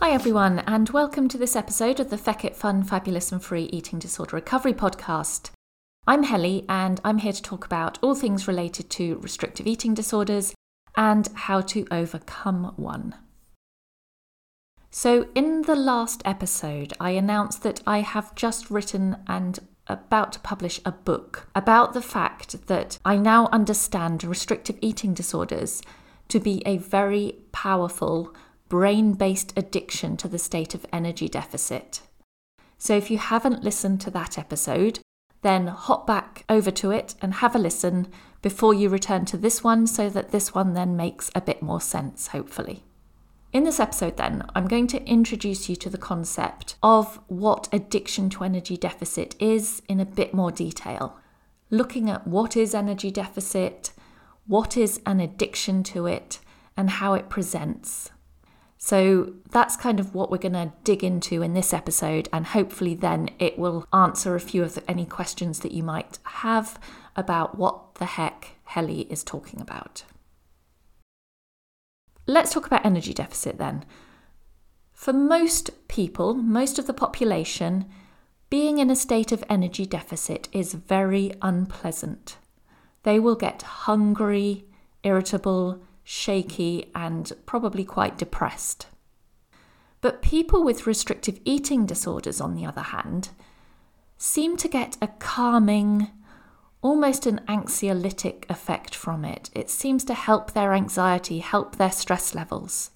Hi, everyone, and welcome to this episode of the Feck It Fun, Fabulous and Free Eating Disorder Recovery podcast. I'm Helly, and I'm here to talk about all things related to restrictive eating disorders and how to overcome one. So, in the last episode, I announced that I have just written and about to publish a book about the fact that I now understand restrictive eating disorders to be a very powerful brain based addiction to the state of energy deficit. So if you haven't listened to that episode, then hop back over to it and have a listen before you return to this one so that this one then makes a bit more sense, hopefully. In this episode, then, I'm going to introduce you to the concept of what addiction to energy deficit is in a bit more detail, looking at what is energy deficit, what is an addiction to it, and how it presents. So that's kind of what we're going to dig into in this episode, and hopefully, then it will answer a few of the, any questions that you might have about what the heck Helly is talking about. Let's talk about energy deficit then. For most people, most of the population, being in a state of energy deficit is very unpleasant. They will get hungry, irritable, shaky, and probably quite depressed. But people with restrictive eating disorders, on the other hand, seem to get a calming, almost an anxiolytic effect from it. It seems to help their anxiety, help their stress levels.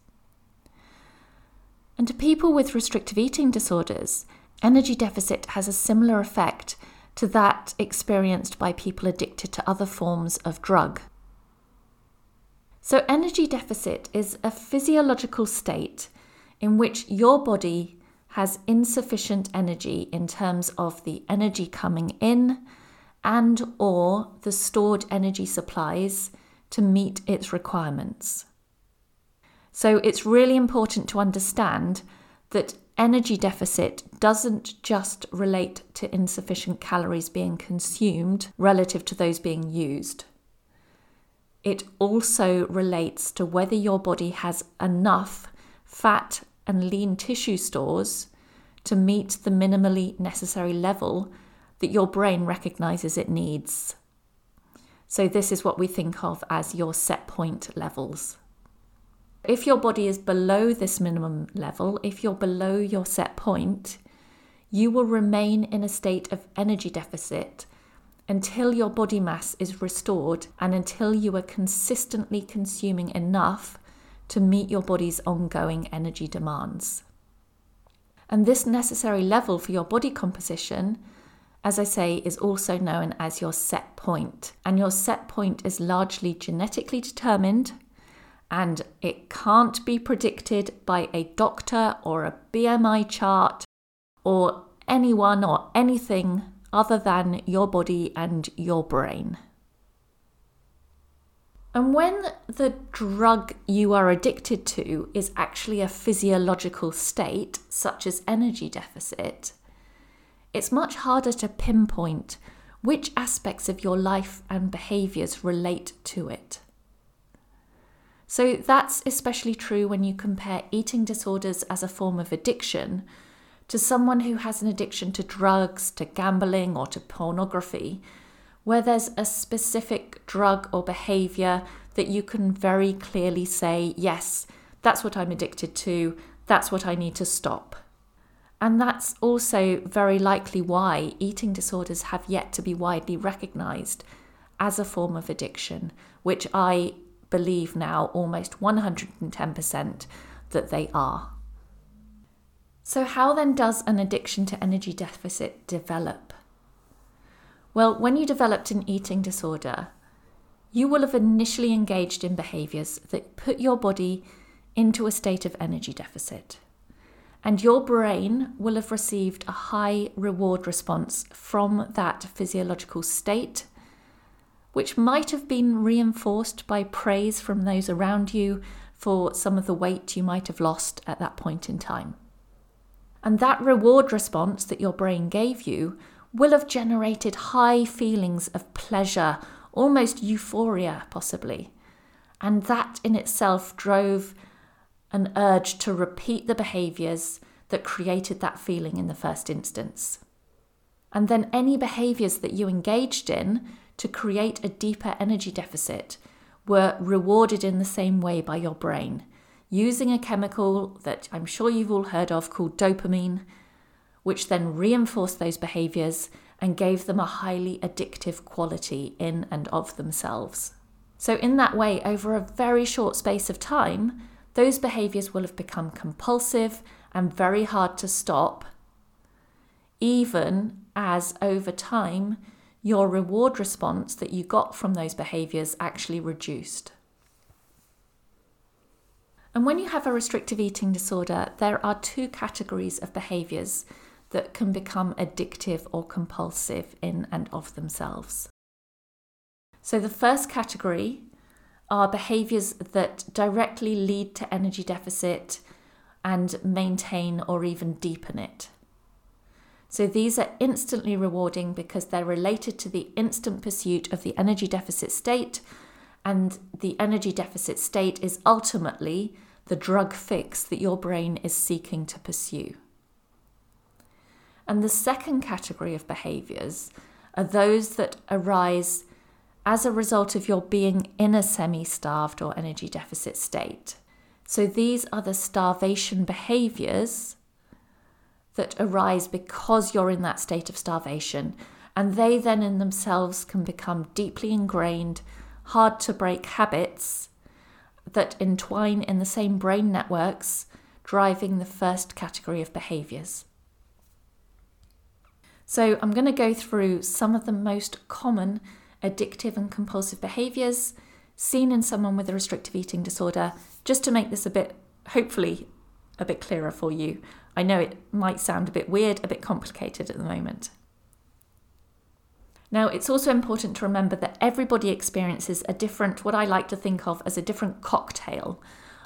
And to people with restrictive eating disorders, energy deficit has a similar effect to that experienced by people addicted to other forms of drug. So, energy deficit is a physiological state in which your body has insufficient energy in terms of the energy coming in and or the stored energy supplies to meet its requirements. So it's really important to understand that energy deficit doesn't just relate to insufficient calories being consumed relative to those being used it also relates to whether your body has enough fat and lean tissue stores to meet the minimally necessary level that your brain recognizes it needs. So, this is what we think of as your set point levels. If your body is below this minimum level, if you're below your set point, you will remain in a state of energy deficit until your body mass is restored and until you are consistently consuming enough to meet your body's ongoing energy demands. And this necessary level for your body composition, as I say, is also known as your set point. And your set point is largely genetically determined and it can't be predicted by a doctor or a BMI chart or anyone or anything other than your body and your brain. And when the drug you are addicted to is actually a physiological state, such as energy deficit, it's much harder to pinpoint which aspects of your life and behaviours relate to it. So that's especially true when you compare eating disorders as a form of addiction to someone who has an addiction to drugs, to gambling, or to pornography, where there's a specific drug or behavior that you can very clearly say, yes, that's what I'm addicted to, that's what I need to stop. And that's also very likely why eating disorders have yet to be widely recognized as a form of addiction, which I believe now almost 110% that they are. So, how then does an addiction to energy deficit develop? Well, when you developed an eating disorder, you will have initially engaged in behaviors that put your body into a state of energy deficit. And your brain will have received a high reward response from that physiological state, which might have been reinforced by praise from those around you for some of the weight you might have lost at that point in time. And that reward response that your brain gave you will have generated high feelings of pleasure, almost euphoria, possibly. And that in itself drove an urge to repeat the behaviors that created that feeling in the first instance. And then any behaviors that you engaged in to create a deeper energy deficit were rewarded in the same way by your brain, using a chemical that I'm sure you've all heard of called dopamine, which then reinforced those behaviors and gave them a highly addictive quality in and of themselves. So, in that way, over a very short space of time, those behaviors will have become compulsive and very hard to stop, even as over time your reward response that you got from those behaviors actually reduced. And when you have a restrictive eating disorder, there are two categories of behaviors that can become addictive or compulsive in and of themselves. So, the first category are behaviors that directly lead to energy deficit and maintain or even deepen it. So these are instantly rewarding because they're related to the instant pursuit of the energy deficit state, and the energy deficit state is ultimately the drug fix that your brain is seeking to pursue. And the second category of behaviors are those that arise as a result of your being in a semi starved or energy deficit state. So these are the starvation behaviors that arise because you're in that state of starvation. And they then in themselves can become deeply ingrained, hard to break habits that entwine in the same brain networks, driving the first category of behaviors. So, I'm going to go through some of the most common addictive and compulsive behaviors seen in someone with a restrictive eating disorder, just to make this a bit, hopefully, a bit clearer for you. I know it might sound a bit weird, a bit complicated at the moment. Now, it's also important to remember that everybody experiences a different, what I like to think of as a different cocktail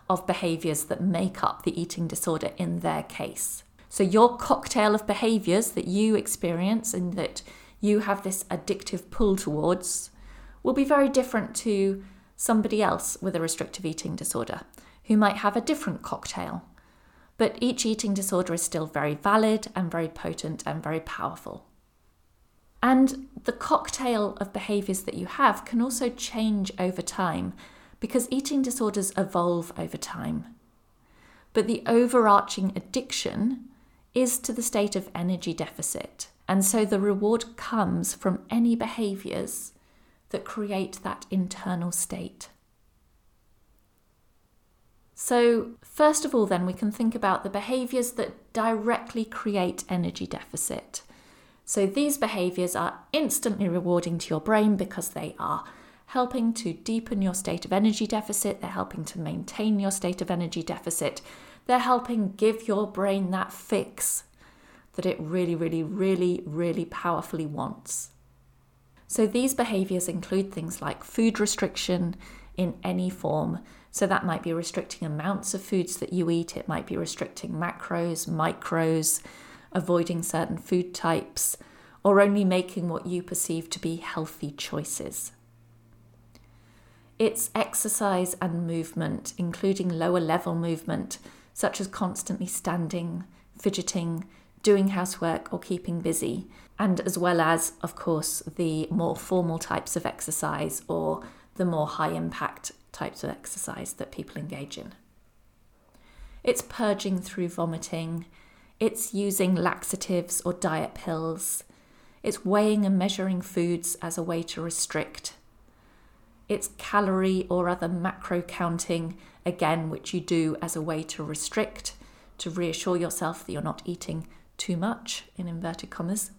of behaviours that make up the eating disorder in their case. So, your cocktail of behaviours that you experience and that you have this addictive pull towards will be very different to somebody else with a restrictive eating disorder who might have a different cocktail but each eating disorder is still very valid and very potent and very powerful. And the cocktail of behaviours that you have can also change over time because eating disorders evolve over time. But the overarching addiction is to the state of energy deficit. And so the reward comes from any behaviours that create that internal state. So, first of all, then, we can think about the behaviours that directly create energy deficit. So, these behaviours are instantly rewarding to your brain because they are helping to deepen your state of energy deficit, they're helping to maintain your state of energy deficit, they're helping give your brain that fix that it really, really, really, really powerfully wants. So, these behaviours include things like food restriction in any form, so that might be restricting amounts of foods that you eat, it might be restricting macros, micros, avoiding certain food types, or only making what you perceive to be healthy choices. It's exercise and movement, including lower level movement, such as constantly standing, fidgeting, doing housework, or keeping busy, and as well as, of course, the more formal types of exercise or the more high impact types of exercise that people engage in. It's purging through vomiting, it's using laxatives or diet pills, it's weighing and measuring foods as a way to restrict. It's calorie or other macro counting, again, which you do as a way to restrict, to reassure yourself that you're not eating too much, in inverted commas.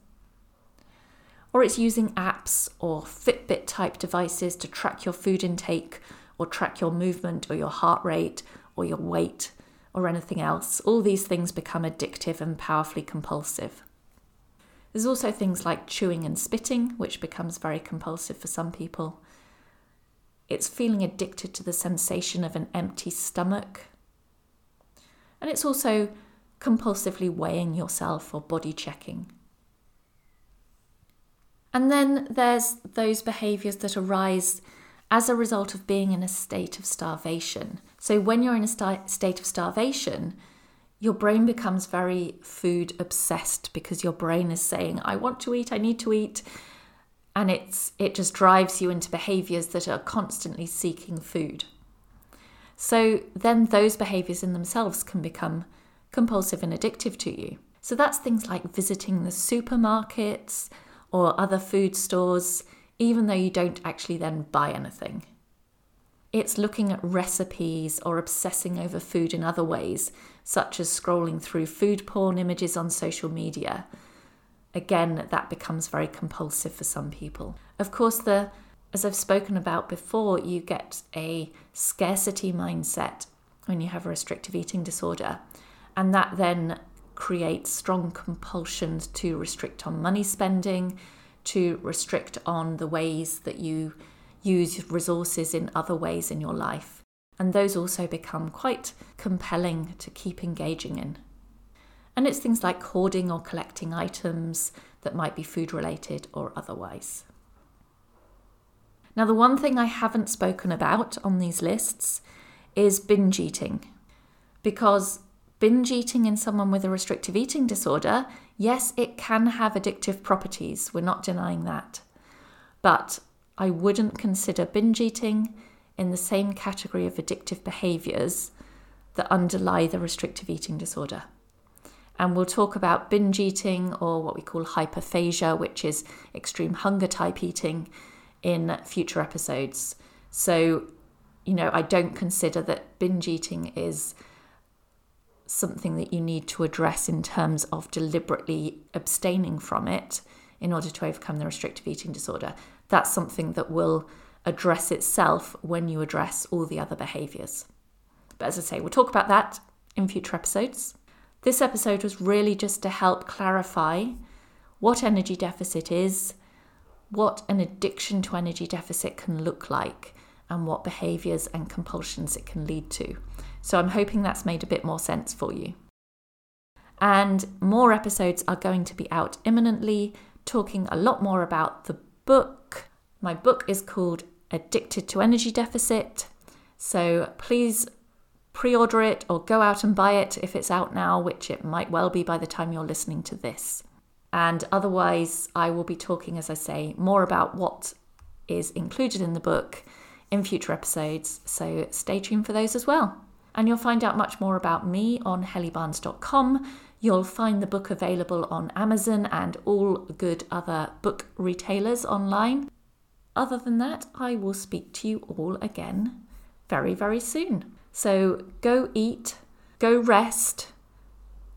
Or it's using apps or Fitbit type devices to track your food intake or track your movement or your heart rate or your weight or anything else, all these things become addictive and powerfully compulsive. There's also things like chewing and spitting, which becomes very compulsive for some people. It's feeling addicted to the sensation of an empty stomach. And it's also compulsively weighing yourself or body checking. And then there's those behaviors that arise as a result of being in a state of starvation. So, when you're in a st- state of starvation, your brain becomes very food obsessed because your brain is saying, I want to eat, I need to eat. And it's, it just drives you into behaviors that are constantly seeking food. So, then those behaviors in themselves can become compulsive and addictive to you. So, that's things like visiting the supermarkets or other food stores even though you don't actually then buy anything. It's looking at recipes or obsessing over food in other ways, such as scrolling through food porn images on social media. Again, that becomes very compulsive for some people. Of course, the as I've spoken about before, you get a scarcity mindset when you have a restrictive eating disorder, and that then creates strong compulsions to restrict on money spending, to restrict on the ways that you use resources in other ways in your life. And those also become quite compelling to keep engaging in. And it's things like hoarding or collecting items that might be food related or otherwise. Now, the one thing I haven't spoken about on these lists is binge eating, because binge eating in someone with a restrictive eating disorder, yes, it can have addictive properties. We're not denying that. But I wouldn't consider binge eating in the same category of addictive behaviors that underlie the restrictive eating disorder. And we'll talk about binge eating or what we call hyperphagia, which is extreme hunger type eating, in future episodes. So, you know, I don't consider that binge eating is something that you need to address in terms of deliberately abstaining from it in order to overcome the restrictive eating disorder. That's something that will address itself when you address all the other behaviours. But as I say, we'll talk about that in future episodes. This episode was really just to help clarify what energy deficit is, what an addiction to energy deficit can look like, and what behaviours and compulsions it can lead to. So I'm hoping that's made a bit more sense for you. And more episodes are going to be out imminently, talking a lot more about the book. My book is called Addicted to Energy Deficit. So please pre order it or go out and buy it if it's out now, which it might well be by the time you're listening to this. And otherwise, I will be talking, as I say, more about what is included in the book in future episodes. So stay tuned for those as well. And you'll find out much more about me on hellybarnes.com. You'll find the book available on Amazon and all good other book retailers online. Other than that, I will speak to you all again very, very soon. So go eat, go rest,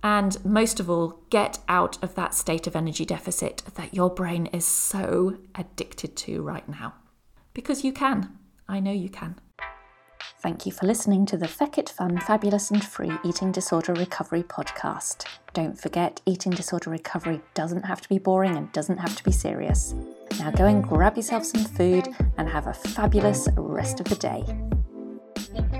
and most of all, get out of that state of energy deficit that your brain is so addicted to right now. Because you can. I know you can. Thank you for listening to the Feckit Fun, Fabulous and Free Eating Disorder Recovery podcast. Don't forget, eating disorder recovery doesn't have to be boring and doesn't have to be serious. Now go and grab yourself some food and have a fabulous rest of the day.